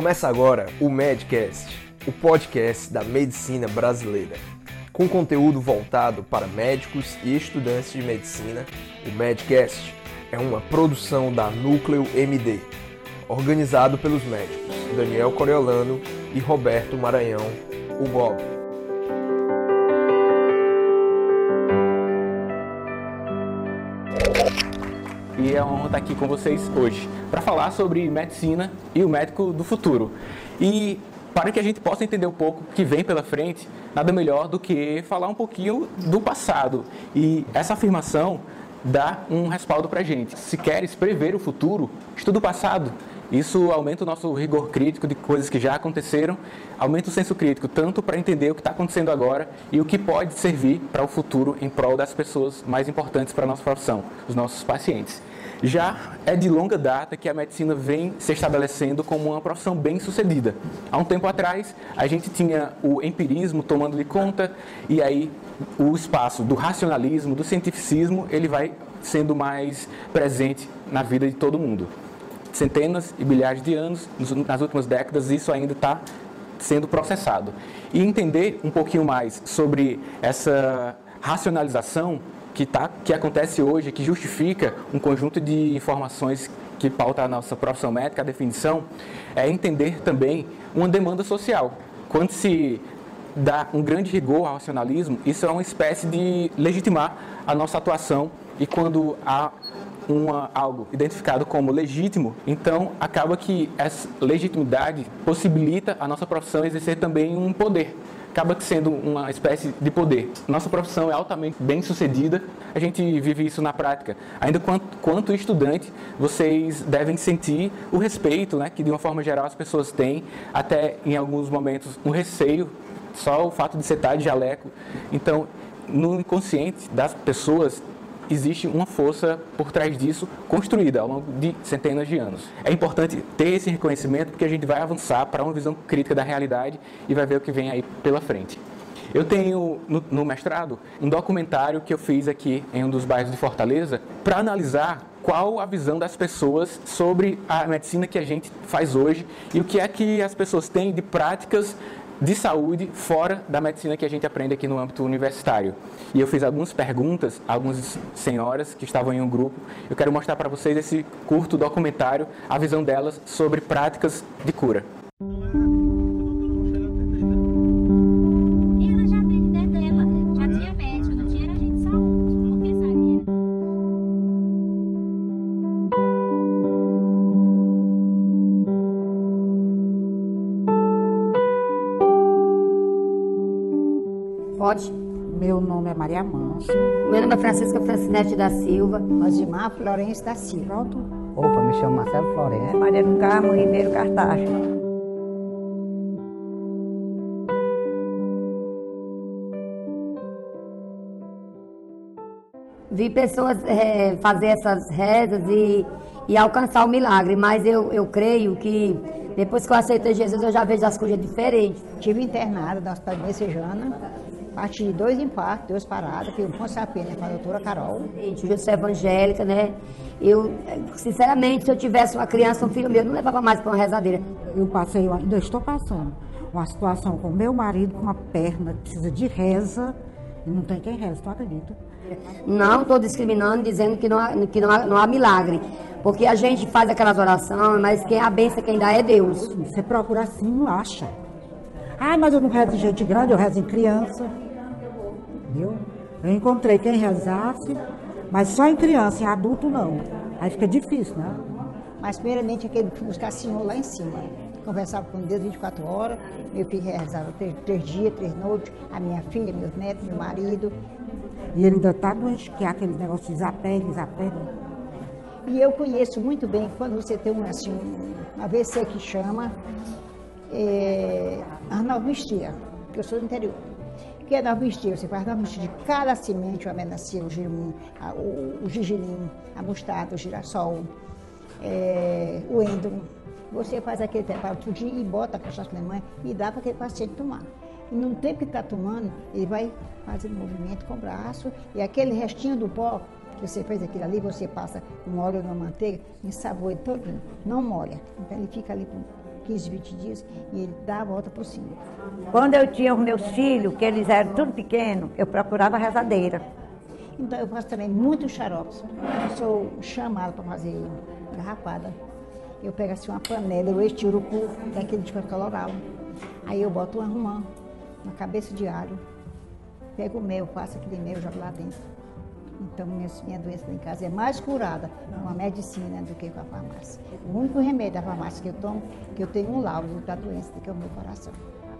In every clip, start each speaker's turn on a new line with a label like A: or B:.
A: Começa agora o Medcast, o podcast da medicina brasileira. Com conteúdo voltado para médicos e estudantes de medicina, o Medcast é uma produção da Núcleo MD, organizado pelos médicos Daniel Coriolano e Roberto Maranhão, o Bob.
B: E é uma honra estar aqui com vocês hoje para falar sobre medicina e o médico do futuro. E para que a gente possa entender um pouco o que vem pela frente, nada melhor do que falar um pouquinho do passado. E essa afirmação dá um respaldo para a gente. Se queres prever o futuro, estuda o passado. Isso aumenta o nosso rigor crítico de coisas que já aconteceram, aumenta o senso crítico tanto para entender o que está acontecendo agora e o que pode servir para o futuro em prol das pessoas mais importantes para a nossa profissão, os nossos pacientes. Já é de longa data que a medicina vem se estabelecendo como uma profissão bem sucedida. Há um tempo atrás, a gente tinha o empirismo tomando de conta e aí o espaço do racionalismo, do cientificismo, ele vai sendo mais presente na vida de todo mundo. Centenas e milhares de anos, nas últimas décadas, isso ainda está sendo processado. E entender um pouquinho mais sobre essa racionalização que, tá, que acontece hoje, que justifica um conjunto de informações que pauta a nossa profissão médica, a definição, é entender também uma demanda social. Quando se dá um grande rigor ao racionalismo, isso é uma espécie de legitimar a nossa atuação e quando há uma, algo identificado como legítimo, então acaba que essa legitimidade possibilita a nossa profissão exercer também um poder acaba sendo uma espécie de poder. Nossa profissão é altamente bem sucedida, a gente vive isso na prática. Ainda quanto, quanto estudante, vocês devem sentir o respeito, né, que de uma forma geral as pessoas têm, até em alguns momentos um receio, só o fato de estar de jaleco. Então, no inconsciente das pessoas existe uma força por trás disso construída ao longo de centenas de anos. É importante ter esse reconhecimento porque a gente vai avançar para uma visão crítica da realidade e vai ver o que vem aí pela frente. Eu tenho no, no mestrado um documentário que eu fiz aqui em um dos bairros de Fortaleza para analisar qual a visão das pessoas sobre a medicina que a gente faz hoje e o que é que as pessoas têm de práticas de saúde fora da medicina que a gente aprende aqui no âmbito universitário. E eu fiz algumas perguntas a algumas senhoras que estavam em um grupo. Eu quero mostrar para vocês esse curto documentário, a visão delas sobre práticas de cura.
C: Pode?
D: Meu nome é Maria Manso.
C: Meu nome é Francisca Francinete da Silva.
E: Osimar Florencio da Silva.
D: Pronto.
F: Opa, me chamo Marcelo Florencio.
G: Maria do Carmo Ribeiro Cartaz.
C: Vi pessoas é, fazer essas rezas e, e alcançar o milagre, mas eu, eu creio que depois que eu aceitei Jesus eu já vejo as coisas diferentes.
E: Tive internada no Hospital de Messejana Parti de dois infartos, duas paradas, que eu com a pena com a doutora Carol.
C: Gente, eu sou evangélica, né? Eu, sinceramente, se eu tivesse uma criança, um filho meu, eu não levava mais para uma rezadeira.
D: Eu passei, eu ainda estou passando, uma situação com meu marido com uma perna que precisa de reza, e não tem quem reza, tu acredita?
C: Não estou discriminando, dizendo que, não há, que não, há, não há milagre. Porque a gente faz aquelas orações, mas quem a benção, quem dá é Deus.
D: Você procura assim, não acha. Ah, mas eu não rezo em gente grande, eu rezo em criança. Viu? Eu encontrei quem rezasse, mas só em criança, em adulto não. Aí fica difícil, né?
E: Mas primeiramente aquele buscar Senhor lá em cima. Conversava com Deus 24 horas, meu filho rezava três, três dias, três noites, a minha filha, meus netos, meu marido.
D: E ele ainda está doente, que é aquele negócio de desapegue, desapegue.
E: E eu conheço muito bem quando você tem um, assim, um AVC que chama, é, porque eu sou do interior. O que é anormistia? Você faz anormistia de cada semente, a melancia, o, girum, a, o, o gergelim, a mostarda, o girassol, é, o êndolo. Você faz aquele preparo tudinho e bota a cachaça alemã e dá para aquele paciente tomar. E no tempo que está tomando, ele vai fazendo movimento com o braço e aquele restinho do pó Você fez aquilo ali, você passa um óleo na manteiga, ensaboa ele todinho, não molha. Então ele fica ali por 15, 20 dias e ele dá a volta por cima.
G: Quando eu tinha os meus filhos, que eles eram tudo pequenos, eu procurava rezadeira.
E: Então eu faço também muitos xaropes. Eu sou chamada para fazer garrafada. Eu pego assim uma panela, eu estiro o cu daquele de coloral. Aí eu boto uma romã, uma cabeça de alho, pego o mel, faço aquele mel, jogo lá dentro. Então minha, doença em casa é mais curada com a medicina do que com a farmácia. O único remédio da farmácia que eu tomo, que eu tenho um laudo da doença, que é o meu coração.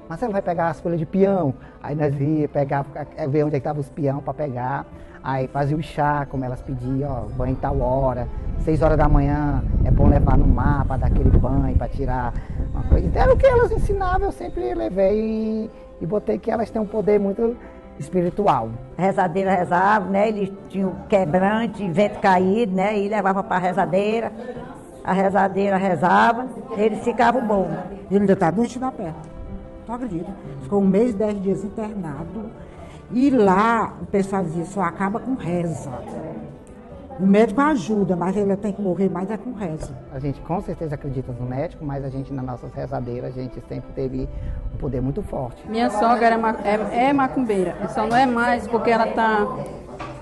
F: Marcelo vai pegar as folhas de peão, aí nós ia pegar, é, ver onde é estavam os peão para pegar, aí fazia o chá, como elas pediam, ó, banho tal hora, seis horas da manhã, é bom levar no mar para dar aquele banho, para tirar uma coisa. Então era o que elas ensinavam, eu sempre levei e, e botei que elas têm um poder muito espiritual.
G: Rezadeira rezava, né? Eles tinham quebrante, vento caído, né? E levava para a rezadeira. A rezadeira rezava, eles ficavam bons.
D: Ele ainda está doente da perna. Não acredita? Ficou um mês, dez dias internado. E lá o pessoal dizia, só acaba com reza. O médico ajuda, mas ele tem que morrer mais é com reza.
F: A gente com certeza acredita no médico, mas a gente nas nossas rezadeiras, a gente sempre teve um poder muito forte.
H: Minha sogra era, ma- é, é macumbeira, só não é mais porque ela tá,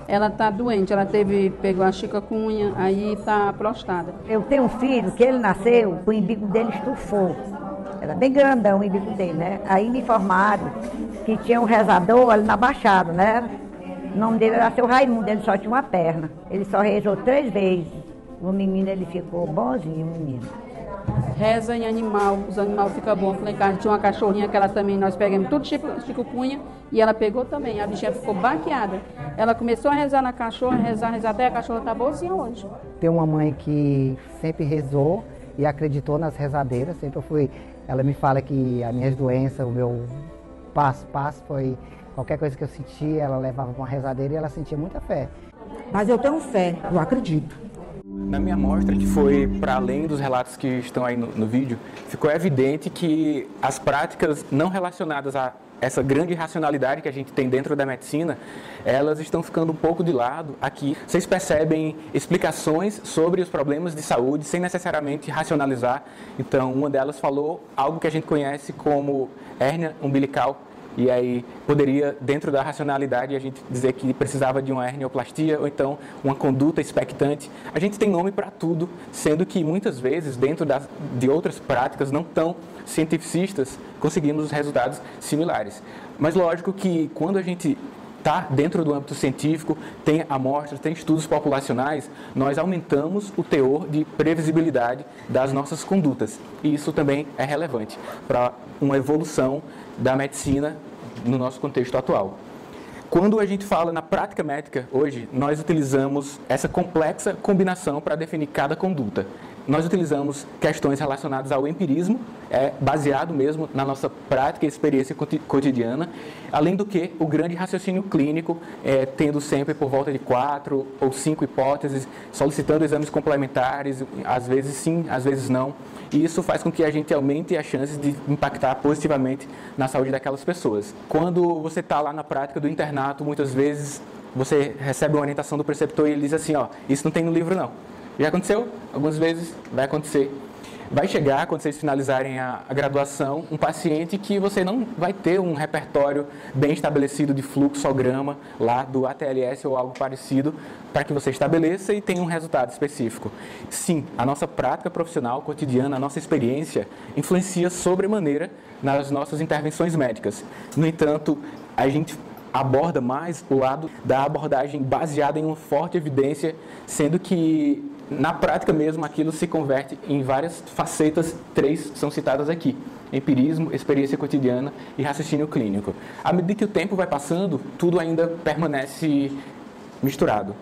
H: ela tá doente, ela teve, pegou a chikungunya, aí tá prostrada.
G: Eu tenho um filho que ele nasceu, o umbigo dele estufou. Era bem grandão o umbigo dele, né? Aí me informaram que tinha um rezador ali na Baixada, né? O nome dele era seu Raimundo, ele só tinha uma perna. Ele só rezou três vezes. O menino, ele ficou bonzinho, o menino.
H: Reza em animal, os animais ficam bons. Lá em casa tinha uma cachorrinha que ela também, nós pegamos tudo chico- chikungunya e ela pegou também. A bichinha ficou baqueada. Ela começou a rezar na cachorra, rezar, rezar, até a cachorra tá boazinha hoje.
F: Tem uma mãe que sempre rezou e acreditou nas rezadeiras, sempre eu fui, ela me fala que as minhas doenças, o meu passo passo foi qualquer coisa que eu sentia, ela levava para uma rezadeira e ela sentia muita fé.
D: Mas eu tenho fé, eu acredito.
B: Na minha amostra, que foi para além dos relatos que estão aí no, no vídeo, ficou evidente que as práticas não relacionadas a essa grande racionalidade que a gente tem dentro da medicina, elas estão ficando um pouco de lado aqui. Vocês percebem explicações sobre os problemas de saúde sem necessariamente racionalizar. Então, uma delas falou algo que a gente conhece como hérnia umbilical, e aí poderia, dentro da racionalidade, a gente dizer que precisava de uma hernioplastia ou então uma conduta expectante. A gente tem nome para tudo, sendo que muitas vezes, dentro das, de outras práticas não tão cientificistas, conseguimos resultados similares. Mas lógico que quando a gente está dentro do âmbito científico, tem amostras, tem estudos populacionais, nós aumentamos o teor de previsibilidade das nossas condutas. E isso também é relevante para uma evolução da medicina no nosso contexto atual. Quando a gente fala na prática médica hoje, nós utilizamos essa complexa combinação para definir cada conduta. Nós utilizamos questões relacionadas ao empirismo, é, baseado mesmo na nossa prática e experiência coti- cotidiana, além do que o grande raciocínio clínico, é, tendo sempre por volta de quatro ou cinco hipóteses, solicitando exames complementares, às vezes sim, às vezes não. E isso faz com que a gente aumente as chances de impactar positivamente na saúde daquelas pessoas. Quando você está lá na prática do internato, muitas vezes você recebe uma orientação do preceptor e ele diz assim, ó, isso não tem no livro não. Já aconteceu? Algumas vezes vai acontecer. Vai chegar, quando vocês finalizarem a, a graduação, um paciente que você não vai ter um repertório bem estabelecido de fluxograma lá do ATLS ou algo parecido para que você estabeleça e tenha um resultado específico. Sim, a nossa prática profissional cotidiana, a nossa experiência influencia sobremaneira nas nossas intervenções médicas. No entanto, a gente aborda mais o lado da abordagem baseada em uma forte evidência, sendo que na prática mesmo aquilo se converte em várias facetas, três são citadas aqui: empirismo, experiência cotidiana e raciocínio clínico. À medida que o tempo vai passando, tudo ainda permanece misturado.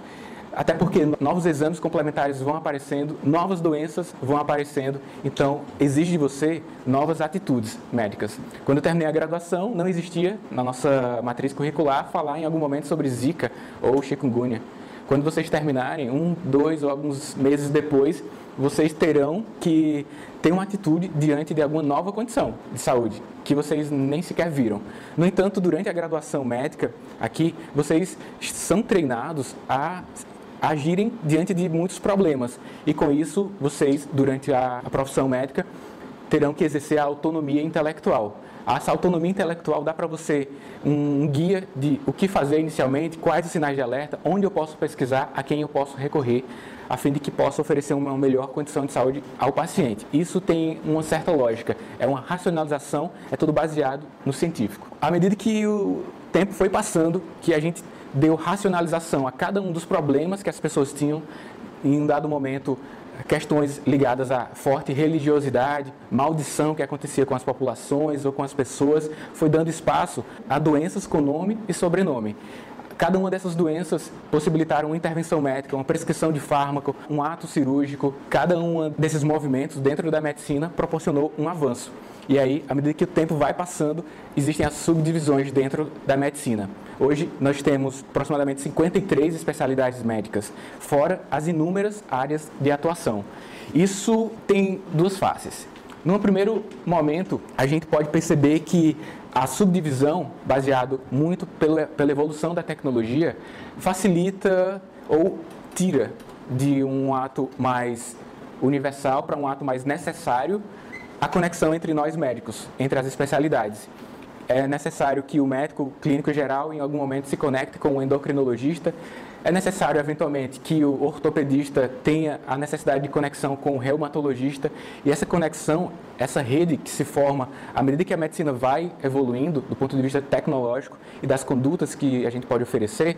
B: Até porque novos exames complementares vão aparecendo, novas doenças vão aparecendo, então exige de você novas atitudes médicas. Quando eu terminei a graduação, não existia na nossa matriz curricular falar em algum momento sobre Zika ou chikungunya. Quando vocês terminarem, um, dois ou alguns meses depois, vocês terão que ter uma atitude diante de alguma nova condição de saúde que vocês nem sequer viram. No entanto, durante a graduação médica, aqui, vocês são treinados a agirem diante de muitos problemas. E com isso, vocês, durante a, a profissão médica, terão que exercer a autonomia intelectual. Essa autonomia intelectual dá para você um guia de o que fazer inicialmente, quais os sinais de alerta, onde eu posso pesquisar, a quem eu posso recorrer, a fim de que possa oferecer uma melhor condição de saúde ao paciente. Isso tem uma certa lógica, é uma racionalização, é tudo baseado no científico. À medida que o tempo foi passando, que a gente deu racionalização a cada um dos problemas que as pessoas tinham, em um dado momento questões ligadas à forte religiosidade, maldição que acontecia com as populações ou com as pessoas, foi dando espaço a doenças com nome e sobrenome. Cada uma dessas doenças possibilitaram uma intervenção médica, uma prescrição de fármaco, um ato cirúrgico. Cada um desses movimentos dentro da medicina proporcionou um avanço. E aí, à medida que o tempo vai passando, existem as subdivisões dentro da medicina. Hoje nós temos aproximadamente 53 especialidades médicas, fora as inúmeras áreas de atuação. Isso tem duas faces. Num primeiro momento, a gente pode perceber que a subdivisão, baseado muito pela, pela evolução da tecnologia, facilita ou tira de um ato mais universal para um ato mais necessário a conexão entre nós médicos, entre as especialidades. É necessário que o médico clínico geral, em algum momento, se conecte com o endocrinologista. É necessário, eventualmente, que o ortopedista tenha a necessidade de conexão com o reumatologista. E essa conexão, essa rede que se forma à medida que a medicina vai evoluindo, do ponto de vista tecnológico e das condutas que a gente pode oferecer,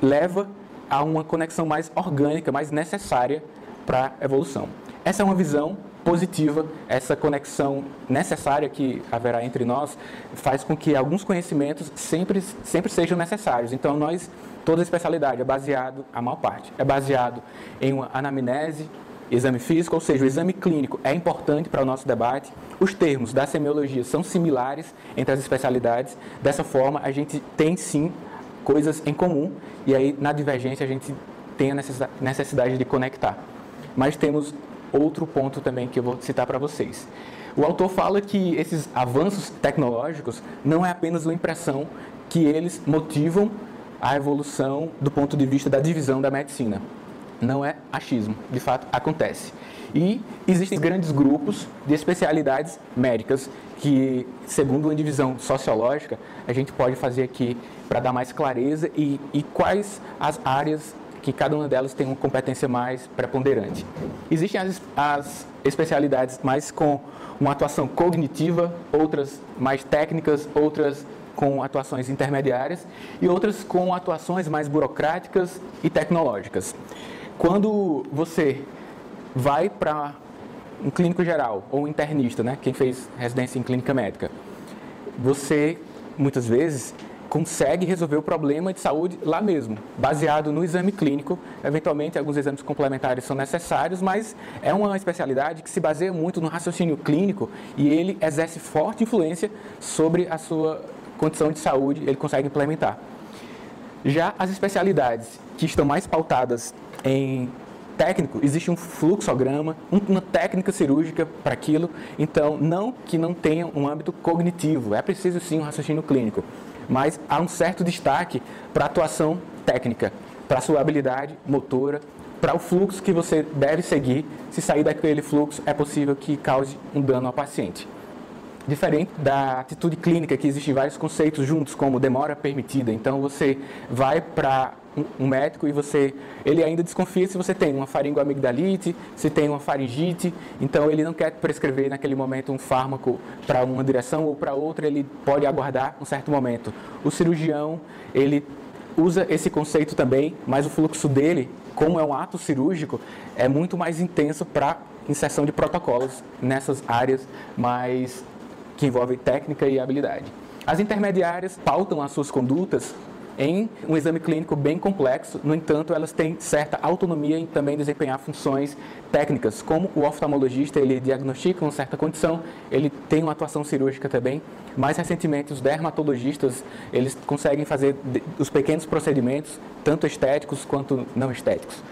B: leva a uma conexão mais orgânica, mais necessária para a evolução. Essa é uma visão positiva, essa conexão necessária que haverá entre nós faz com que alguns conhecimentos sempre, sempre sejam necessários. Então, nós, toda especialidade é baseado, a maior parte, é baseado em uma anamnese, exame físico, ou seja, o exame clínico é importante para o nosso debate. Os termos da semiologia são similares entre as especialidades. Dessa forma, a gente tem sim coisas em comum e aí na divergência a gente tem a necessidade de conectar. Mas temos outro ponto também que eu vou citar para vocês. O autor fala que esses avanços tecnológicos não é apenas uma impressão que eles motivam a evolução do ponto de vista da divisão da medicina. Não é achismo, de fato acontece. E existem grandes grupos de especialidades médicas que, segundo uma divisão sociológica, a gente pode fazer aqui para dar mais clareza e, e quais as áreas que cada uma delas tem uma competência mais preponderante. Existem as, as especialidades mais com uma atuação cognitiva, outras mais técnicas, outras com atuações intermediárias e outras com atuações mais burocráticas e tecnológicas. Quando você vai para um clínico geral ou um internista, né, quem fez residência em clínica médica, você muitas vezes consegue resolver o problema de saúde lá mesmo, baseado no exame clínico. Eventualmente, alguns exames complementares são necessários, mas é uma especialidade que se baseia muito no raciocínio clínico e ele exerce forte influência sobre a sua condição de saúde, ele consegue implementar. Já as especialidades que estão mais pautadas em técnico, existe um fluxograma, uma técnica cirúrgica para aquilo, então não que não tenha um âmbito cognitivo, é preciso sim um raciocínio clínico mas há um certo destaque para a atuação técnica, para a sua habilidade motora, para o fluxo que você deve seguir. Se sair daquele fluxo, é possível que cause um dano ao paciente. Diferente da atitude clínica, que existem vários conceitos juntos, como demora permitida. Então, você vai para um médico e você, ele ainda desconfia se você tem uma faringoamigdalite, se tem uma faringite, então ele não quer prescrever naquele momento um fármaco para uma direção ou para outra, ele pode aguardar um certo momento. O cirurgião, ele usa esse conceito também, mas o fluxo dele, como é um ato cirúrgico, é muito mais intenso para inserção de protocolos nessas áreas mais que envolvem técnica e habilidade. As intermediárias pautam as suas condutas em um exame clínico bem complexo, no entanto, elas têm certa autonomia em também desempenhar funções técnicas, como o oftalmologista, ele diagnostica uma certa condição, ele tem uma atuação cirúrgica também. Mais recentemente, os dermatologistas, eles conseguem fazer os pequenos procedimentos, tanto estéticos quanto não estéticos.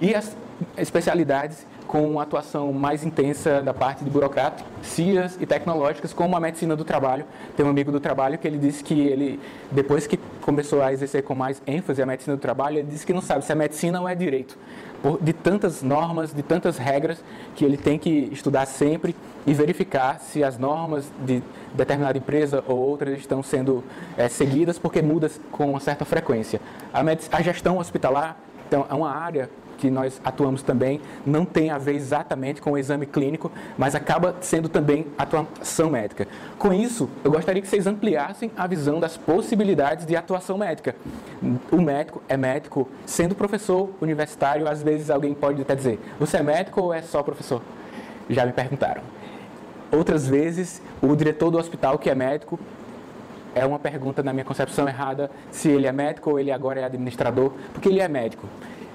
B: E as especialidades com uma atuação mais intensa da parte de burocracias e tecnológicas, como a medicina do trabalho. Tem um amigo do trabalho que ele disse que ele, depois que começou a exercer com mais ênfase a medicina do trabalho, ele disse que não sabe se é medicina ou é direito de tantas normas, de tantas regras que ele tem que estudar sempre e verificar se as normas de determinada empresa ou outras estão sendo é, seguidas, porque muda com uma certa frequência. A, a gestão hospitalar então, é uma área que nós atuamos também não tem a ver exatamente com o exame clínico, mas acaba sendo também atuação médica. Com isso, eu gostaria que vocês ampliassem a visão das possibilidades de atuação médica. O médico é médico, sendo professor universitário, às vezes alguém pode até dizer: você é médico ou é só professor? Já me perguntaram. Outras vezes, o diretor do hospital que é médico é uma pergunta, na minha concepção, errada se ele é médico ou ele agora é administrador, porque ele é médico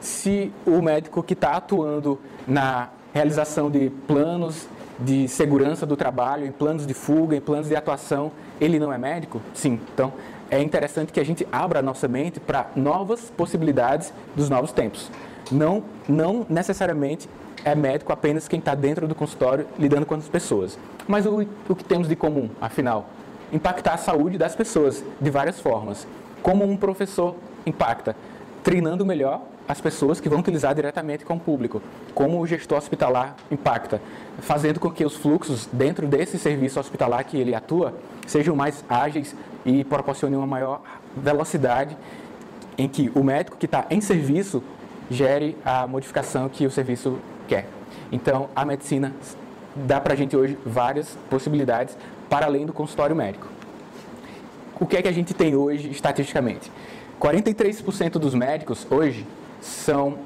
B: se o médico que está atuando na realização de planos de segurança do trabalho, em planos de fuga, em planos de atuação, ele não é médico? Sim. Então, é interessante que a gente abra a nossa mente para novas possibilidades dos novos tempos. Não, não necessariamente é médico apenas quem está dentro do consultório lidando com as pessoas. Mas o, o que temos de comum, afinal? Impactar a saúde das pessoas de várias formas. Como um professor impacta? Treinando melhor as pessoas que vão utilizar diretamente com o público, como o gestor hospitalar impacta, fazendo com que os fluxos dentro desse serviço hospitalar que ele atua sejam mais ágeis e proporcionem uma maior velocidade em que o médico que está em serviço gere a modificação que o serviço quer. Então, a medicina dá para a gente hoje várias possibilidades para além do consultório médico. O que é que a gente tem hoje estatisticamente? 43% dos médicos hoje são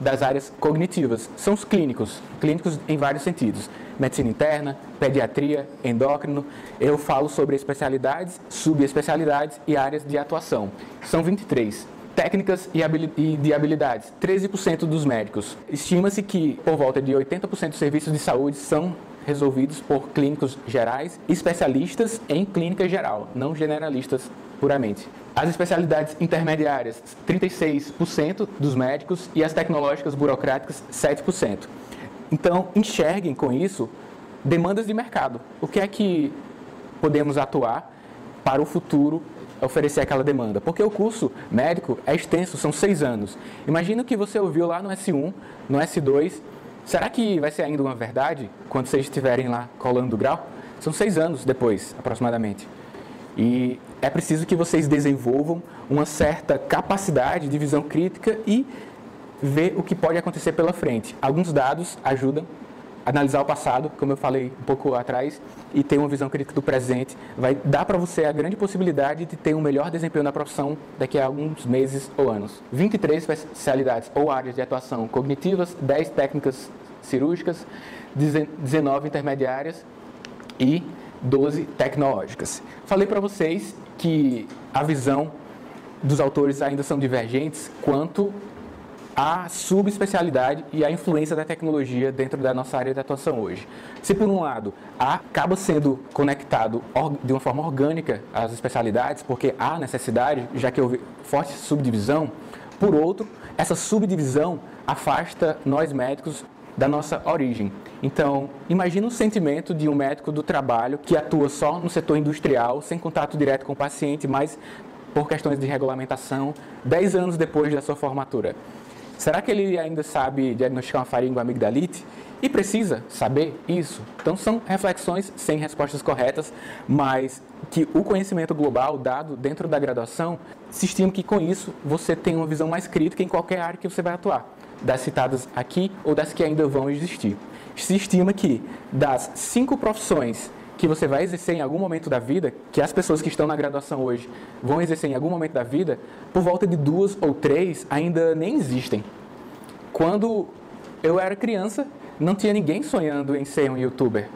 B: das áreas cognitivas, são os clínicos, clínicos em vários sentidos, medicina interna, pediatria, endócrino. Eu falo sobre especialidades, subespecialidades e áreas de atuação. São 23. Técnicas e de habilidades, 13% dos médicos. Estima-se que por volta de 80% dos serviços de saúde são resolvidos por clínicos gerais, especialistas em clínica geral, não generalistas puramente. As especialidades intermediárias, 36% dos médicos e as tecnológicas burocráticas, 7%. Então, enxerguem com isso demandas de mercado. O que é que podemos atuar para o futuro oferecer aquela demanda? Porque o curso médico é extenso, são seis anos. Imagina que você ouviu lá no S1, no S2. Será que vai ser ainda uma verdade quando vocês estiverem lá colando o grau? São seis anos depois, aproximadamente. E é preciso que vocês desenvolvam uma certa capacidade de visão crítica e ver o que pode acontecer pela frente. Alguns dados ajudam analisar o passado, como eu falei um pouco atrás, e ter uma visão crítica do presente. Vai dar para você a grande possibilidade de ter um melhor desempenho na profissão daqui a alguns meses ou anos. 23 especialidades ou áreas de atuação cognitivas, 10 técnicas cirúrgicas, 19 intermediárias e 12 tecnológicas. Falei para vocês que a visão dos autores ainda são divergentes quanto à subespecialidade e à influência da tecnologia dentro da nossa área de atuação hoje. Se por um lado acaba sendo conectado de uma forma orgânica às especialidades, porque há necessidade, já que houve forte subdivisão, por outro, essa subdivisão afasta nós médicos da nossa origem. Então, imagine o sentimento de um médico do trabalho que atua só no setor industrial, sem contato direto com o paciente, mas por questões de regulamentação, 10 anos depois da sua formatura. Será que ele ainda sabe diagnosticar uma faringe amigdalite? E precisa saber isso? Então, são reflexões sem respostas corretas, mas que o conhecimento global dado dentro da graduação, se estima que com isso você tem uma visão mais crítica em qualquer área que você vai atuar das citadas aqui ou das que ainda vão existir. Se estima que das cinco profissões que você vai exercer em algum momento da vida, que as pessoas que estão na graduação hoje vão exercer em algum momento da vida, por volta de duas ou três ainda nem existem. Quando eu era criança, não tinha ninguém sonhando em ser um youtuber.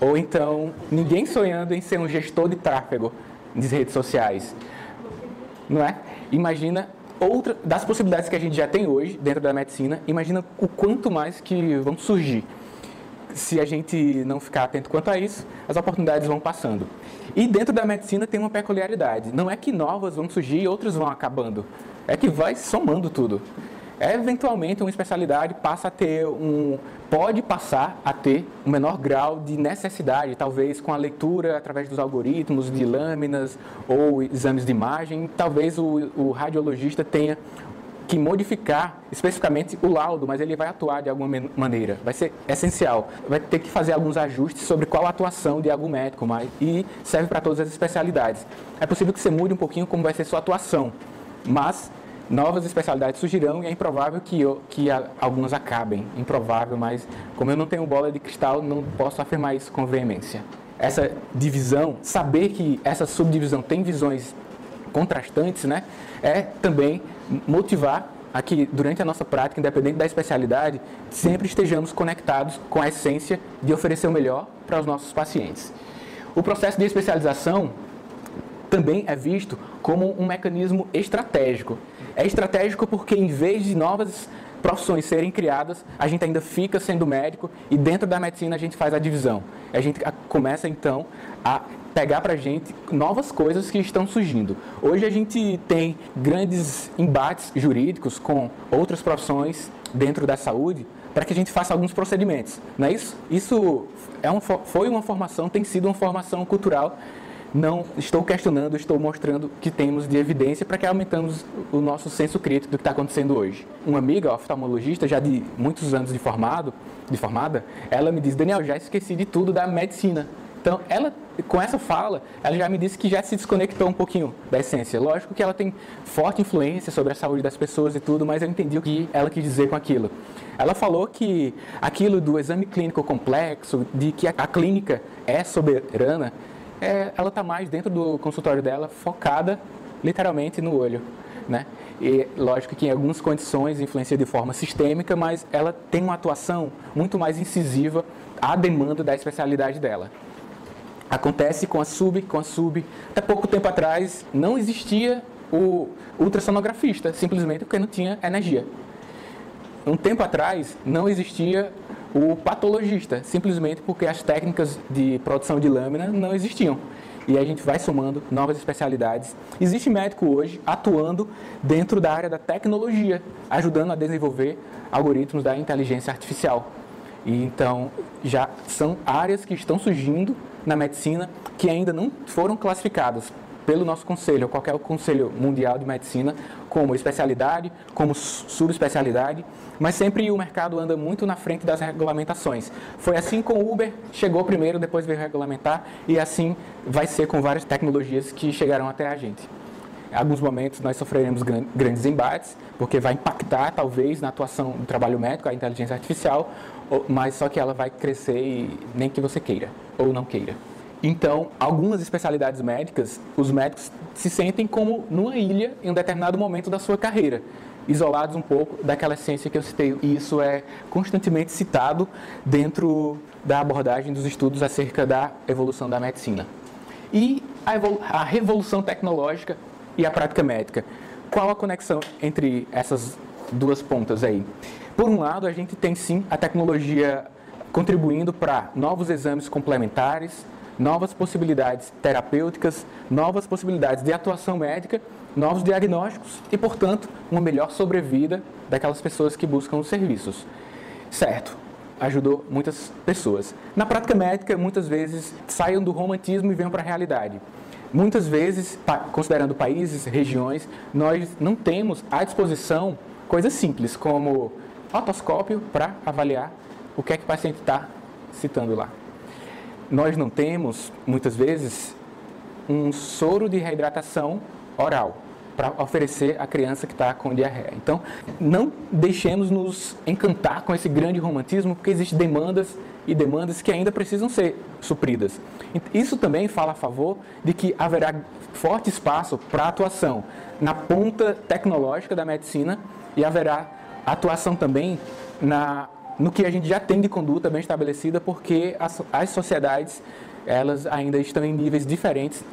B: Ou então, ninguém sonhando em ser um gestor de tráfego nas redes sociais. Não é? Imagina outra das possibilidades que a gente já tem hoje dentro da medicina, imagina o quanto mais que vão surgir. Se a gente não ficar atento quanto a isso, as oportunidades vão passando. E dentro da medicina tem uma peculiaridade. Não é que novas vão surgir e outras vão acabando. É que vai somando tudo. eventualmente uma especialidade passa a ter um pode passar a ter um menor grau de necessidade, talvez com a leitura através dos algoritmos de lâminas ou exames de imagem, talvez o, o radiologista tenha que modificar especificamente o laudo, mas ele vai atuar de alguma maneira. Vai ser essencial. Vai ter que fazer alguns ajustes sobre qual a atuação de algum médico, mas, e serve para todas as especialidades. É possível que você mude um pouquinho como vai ser sua atuação, mas novas especialidades surgirão e é improvável que, eu, que algumas acabem. Improvável, mas como eu não tenho bola de cristal, não posso afirmar isso com veemência. Essa divisão, saber que essa subdivisão tem visões contrastantes, né, é também motivar a que durante a nossa prática, independente da especialidade, sempre estejamos conectados com a essência de oferecer o melhor para os nossos pacientes. O processo de especialização também é visto como um mecanismo estratégico. É estratégico porque, em vez de novas profissões serem criadas, a gente ainda fica sendo médico e dentro da medicina a gente faz a divisão. A gente começa então a pegar para a gente novas coisas que estão surgindo. Hoje a gente tem grandes embates jurídicos com outras profissões dentro da saúde para que a gente faça alguns procedimentos. Não é isso? Isso é um, foi uma formação, tem sido uma formação cultural não estou questionando, estou mostrando que temos de evidência para que aumentamos o nosso senso crítico do que está acontecendo hoje. Uma amiga oftalmologista, já de muitos anos de formado, de formada, ela me diz, Daniel, já esqueci de tudo da medicina. Então, ela, com essa fala, ela já me disse que já se desconectou um pouquinho da essência. Lógico que ela tem forte influência sobre a saúde das pessoas e tudo, mas eu entendi o que ela quis dizer com aquilo. Ela falou que aquilo do exame clínico complexo, de que a, clínica é soberana, é, ela está mais dentro do consultório dela, focada literalmente no olho. Né? E lógico que em algumas condições influencia de forma sistêmica, mas ela tem uma atuação muito mais incisiva à demanda da especialidade dela. Acontece com a sub, com a sub. Até pouco tempo atrás não existia o ultrassonografista, simplesmente porque não tinha energia. Um tempo atrás não existia o patologista, simplesmente porque as técnicas de produção de lâmina não existiam. E a gente vai somando novas especialidades. Existe médico hoje atuando dentro da área da tecnologia, ajudando a desenvolver algoritmos da inteligência artificial. E então já são áreas que estão surgindo na medicina que ainda não foram classificadas pelo nosso conselho, ou qualquer conselho mundial de medicina, como especialidade, como subespecialidade, mas sempre o mercado anda muito na frente das regulamentações. Foi assim com o Uber, chegou primeiro, depois veio regulamentar, e assim vai ser com várias tecnologias que chegarão até a gente. Em alguns momentos nós sofreremos grandes embates, porque vai impactar talvez na atuação do trabalho médico, a inteligência artificial, mas só que ela vai crescer e nem que você queira ou não queira. Então, algumas especialidades médicas, os médicos se sentem como numa ilha em um determinado momento da sua carreira, isolados um pouco daquela essência que eu citei. E isso é constantemente citado dentro da abordagem dos estudos acerca da evolução da medicina. E a, a revolução tecnológica e a prática médica. Qual a conexão entre essas duas pontas aí? Por um lado, a gente tem sim a tecnologia contribuindo para novos exames complementares, novas possibilidades terapêuticas, novas possibilidades de atuação médica, novos diagnósticos e, portanto, uma melhor sobrevida daquelas pessoas que buscam os serviços. Certo, ajudou muitas pessoas. Na prática médica, muitas vezes saiam do romantismo e venham para a realidade. Muitas vezes, considerando países, regiões, nós não temos à disposição coisas simples como otoscópio para avaliar o que é que o paciente está citando lá nós não temos, muitas vezes, um soro de reidratação oral para oferecer à criança que está com diarreia. Então, não deixemos nos encantar com esse grande romantismo, porque existem demandas e demandas que ainda precisam ser supridas. Isso também fala a favor de que haverá forte espaço para atuação na ponta tecnológica da medicina e haverá atuação também na no que a gente já tem de conduta bem estabelecida, porque as, as sociedades elas ainda estão em níveis diferentes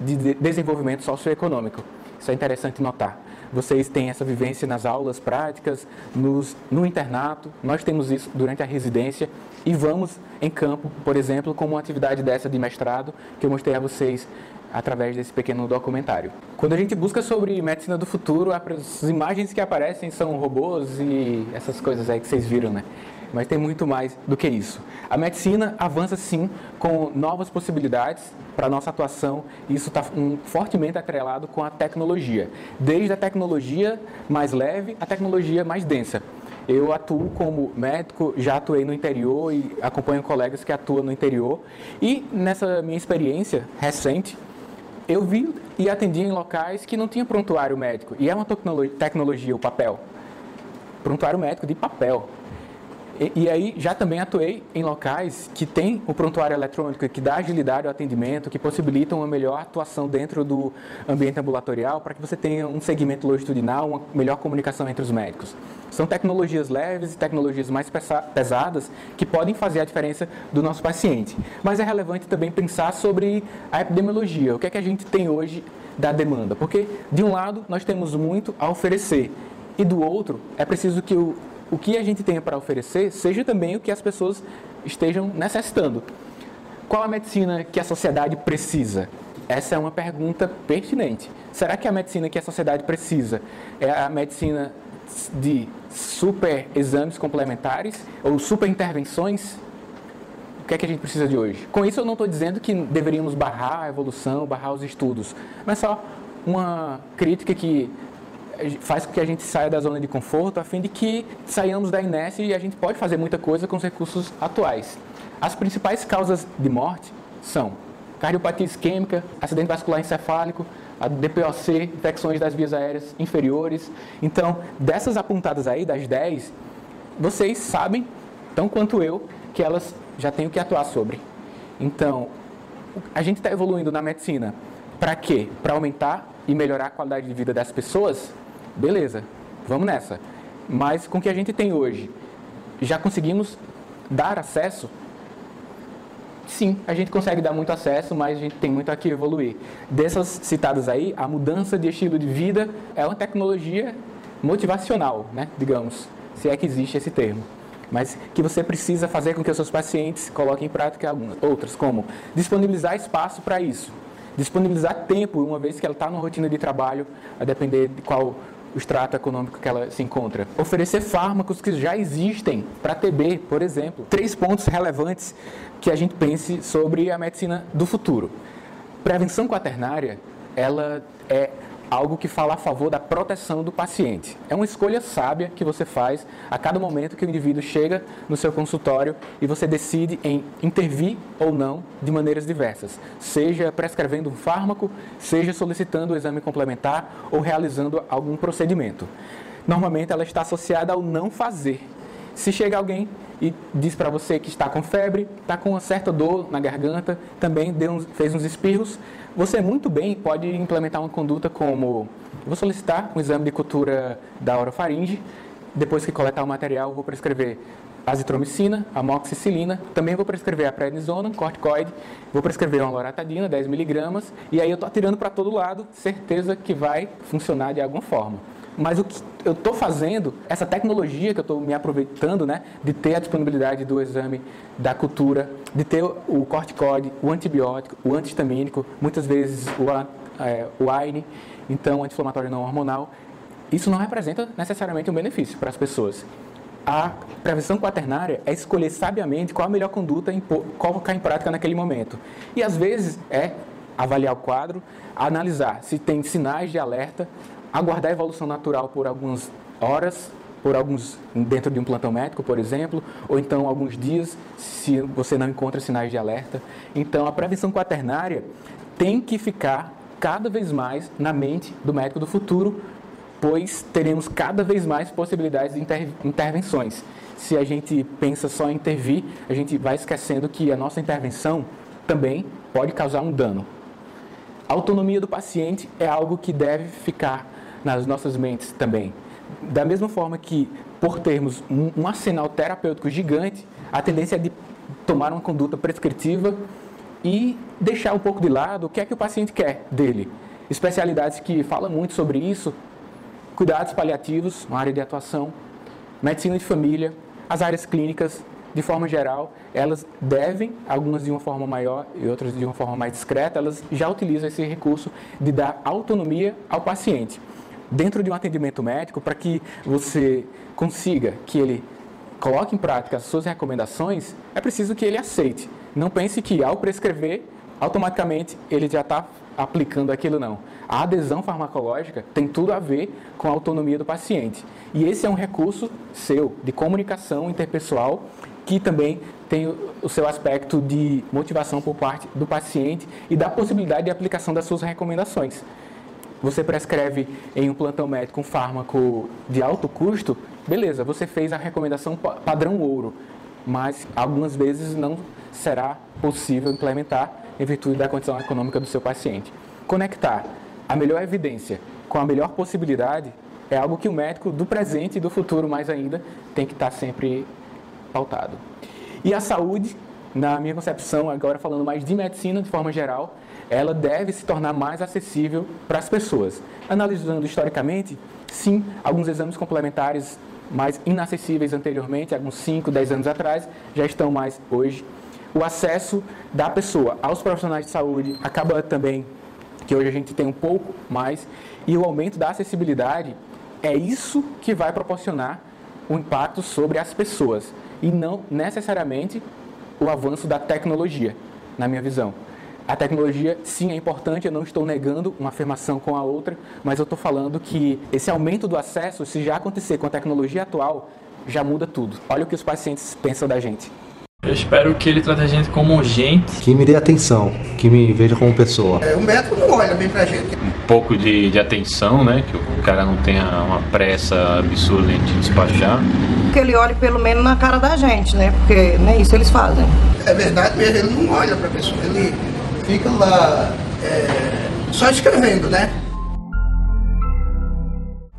B: de, de desenvolvimento socioeconômico. Isso é interessante notar. Vocês têm essa vivência nas aulas práticas, nos, no internato, nós temos isso durante a residência e vamos em campo, por exemplo, como uma atividade dessa de mestrado que eu mostrei a vocês através desse pequeno documentário. Quando a gente busca sobre medicina do futuro, as imagens que aparecem são robôs e essas coisas aí que vocês viram, né? Mas tem muito mais do que isso. A medicina avança sim com novas possibilidades para nossa atuação e isso está um, fortemente atrelado com a tecnologia. Desde a tecnologia mais leve à tecnologia mais densa. Eu atuo como médico, já atuei no interior e acompanho colegas que atuam no interior. E nessa minha experiência recente, eu vi e atendi em locais que não tinha prontuário médico. E é uma tecnologia, o papel. Prontuário médico de papel. E, e, aí já também atuei em locais que tem o prontuário eletrônico, que dá agilidade ao atendimento, que possibilitam uma melhor atuação dentro do ambiente ambulatorial, para que você tenha um segmento longitudinal, uma melhor comunicação entre os médicos. São tecnologias leves e tecnologias mais pesadas que podem fazer a diferença do nosso paciente. Mas é relevante também pensar sobre a epidemiologia, o que é que a gente tem hoje da demanda. Porque, de um lado, nós temos muito a oferecer, e do outro, é preciso que o, o que a gente tenha para oferecer seja também o que as pessoas estejam necessitando. Qual a medicina que a sociedade precisa? Essa é uma pergunta pertinente. Será que a medicina que a sociedade precisa é a medicina de super exames complementares ou super intervenções, o que é que a gente precisa de hoje? Com isso, eu não estou dizendo que deveríamos barrar a evolução, barrar os estudos, mas só uma crítica que faz com que a gente saia da zona de conforto, a fim de que saiamos da inércia e a gente pode fazer muita coisa com os recursos atuais. As principais causas de morte são cardiopatia isquêmica, acidente vascular encefálico, a DPOC, infecções das vias aéreas inferiores. Então, dessas apontadas aí, das 10, vocês sabem, tão quanto eu, que elas já têm o que atuar sobre. Então, a gente está evoluindo na medicina para quê? Para aumentar e melhorar a qualidade de vida das pessoas? Beleza, vamos nessa. Mas com o que a gente tem hoje, já conseguimos dar acesso sim, a gente consegue dar muito acesso, mas a gente tem muito aqui evoluir. Dessas citadas aí, a mudança de estilo de vida é uma tecnologia motivacional, né, digamos, se é que existe esse termo. Mas que você precisa fazer com que os seus pacientes coloquem em prática algumas. Outras, como disponibilizar espaço para isso. Disponibilizar tempo, uma vez que ela está numa rotina de trabalho, a depender de qual o extrato econômico que ela se encontra. Oferecer fármacos que já existem para TB, por exemplo. Três pontos relevantes que a gente pense sobre a medicina do futuro. Prevenção quaternária, ela é algo que fala a favor da proteção do paciente. É uma escolha sábia que você faz a cada momento que o indivíduo chega no seu consultório e você decide em intervir ou não de maneiras diversas, seja prescrevendo um fármaco, seja solicitando o exame complementar ou realizando algum procedimento. Normalmente ela está associada ao não fazer. Se chega alguém e diz para você que está com febre, está com uma certa dor na garganta, também uns, fez uns espirros, você muito bem pode implementar uma conduta como: vou solicitar um exame de cultura da orofaringe, depois que coletar o material, vou prescrever azitromicina, amoxicilina, também vou prescrever a prednisona, corticoide, vou prescrever uma loratadina, 10mg, e aí eu estou atirando para todo lado, certeza que vai funcionar de alguma forma. Mas o que eu estou fazendo, essa tecnologia que eu estou me aproveitando, né, de ter a disponibilidade do exame da cultura, de ter o corticóide, o antibiótico, o antihistamínico, muitas vezes o, é, o AINE, então anti-inflamatório não hormonal, isso não representa necessariamente um benefício para as pessoas. A prevenção quaternária é escolher sabiamente qual a melhor conduta em colocar em prática naquele momento. E às vezes é avaliar o quadro, analisar se tem sinais de alerta, aguardar a evolução natural por algumas horas, por alguns dentro de um plantão médico, por exemplo, ou então alguns dias, se você não encontra sinais de alerta. Então, a prevenção quaternária tem que ficar cada vez mais na mente do médico do futuro, pois teremos cada vez mais possibilidades de inter intervenções. Se a gente pensa só em intervir, a gente vai esquecendo que a nossa intervenção também pode causar um dano. A autonomia do paciente é algo que deve ficar nas nossas mentes também. Da mesma forma que, por termos um, um arsenal terapêutico gigante, a tendência é de tomar uma conduta prescritiva e deixar um pouco de lado o que é que o paciente quer dele. Especialidades que falam muito sobre isso cuidados paliativos, uma área de atuação, medicina de família, as áreas clínicas, de forma geral, elas devem, algumas de uma forma maior e outras de uma forma mais discreta, elas já utilizam esse recurso de dar autonomia ao paciente. Dentro de um atendimento médico, para que você consiga que ele coloque em prática as suas recomendações, é preciso que ele aceite. Não pense que ao prescrever, automaticamente ele já está aplicando aquilo não. A adesão farmacológica tem tudo a ver com a autonomia do paciente. E esse é um recurso seu de comunicação interpessoal que também tem o seu aspecto de motivação por parte do paciente e da possibilidade de aplicação das suas recomendações. Você prescreve em um plantão médico um fármaco de alto custo, beleza, você fez a recomendação padrão ouro, mas algumas vezes não será possível implementar em virtude da condição econômica do seu paciente. Conectar a melhor evidência com a melhor possibilidade é algo que o médico do presente e do futuro mais ainda tem que estar sempre pautado. E a saúde, na minha concepção, agora falando mais de medicina de forma geral, ela deve se tornar mais acessível para as pessoas. Analisando historicamente, sim, alguns exames complementares mais inacessíveis anteriormente, alguns 5, 10 anos atrás, já estão mais hoje. O acesso da pessoa aos profissionais de saúde acaba também, que hoje a gente tem um pouco mais, e o aumento da acessibilidade é isso que vai proporcionar o impacto sobre as pessoas e não necessariamente o avanço da tecnologia, na minha visão. A tecnologia, sim, é importante, eu não estou negando uma afirmação com a outra, mas eu estou falando que esse aumento do acesso, se já acontecer com a tecnologia atual, já muda tudo. Olha o que os pacientes pensam da gente.
I: Eu espero que ele trate a gente como gente.
J: Que me dê atenção, que me veja como pessoa.
K: É, o médico não olha bem pra gente.
I: Um pouco de, de atenção, né? Que o cara não tenha uma pressa absurda de despachar.
L: Que ele olhe pelo menos na cara da gente, né? Porque nem isso eles fazem.
K: É verdade mesmo, ele não olha pra pessoa. Ele fica lá é, só escrevendo, né?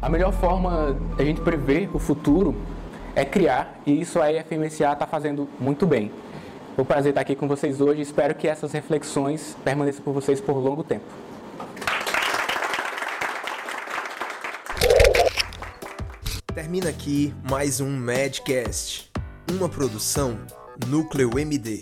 B: A melhor forma da gente prever o futuro é criar, e isso a FMSA está fazendo muito bem. Foi um prazer estar aqui com vocês hoje, espero que essas reflexões permaneçam por vocês por longo tempo.
A: Termina aqui mais um Madcast, uma produção Núcleo MD.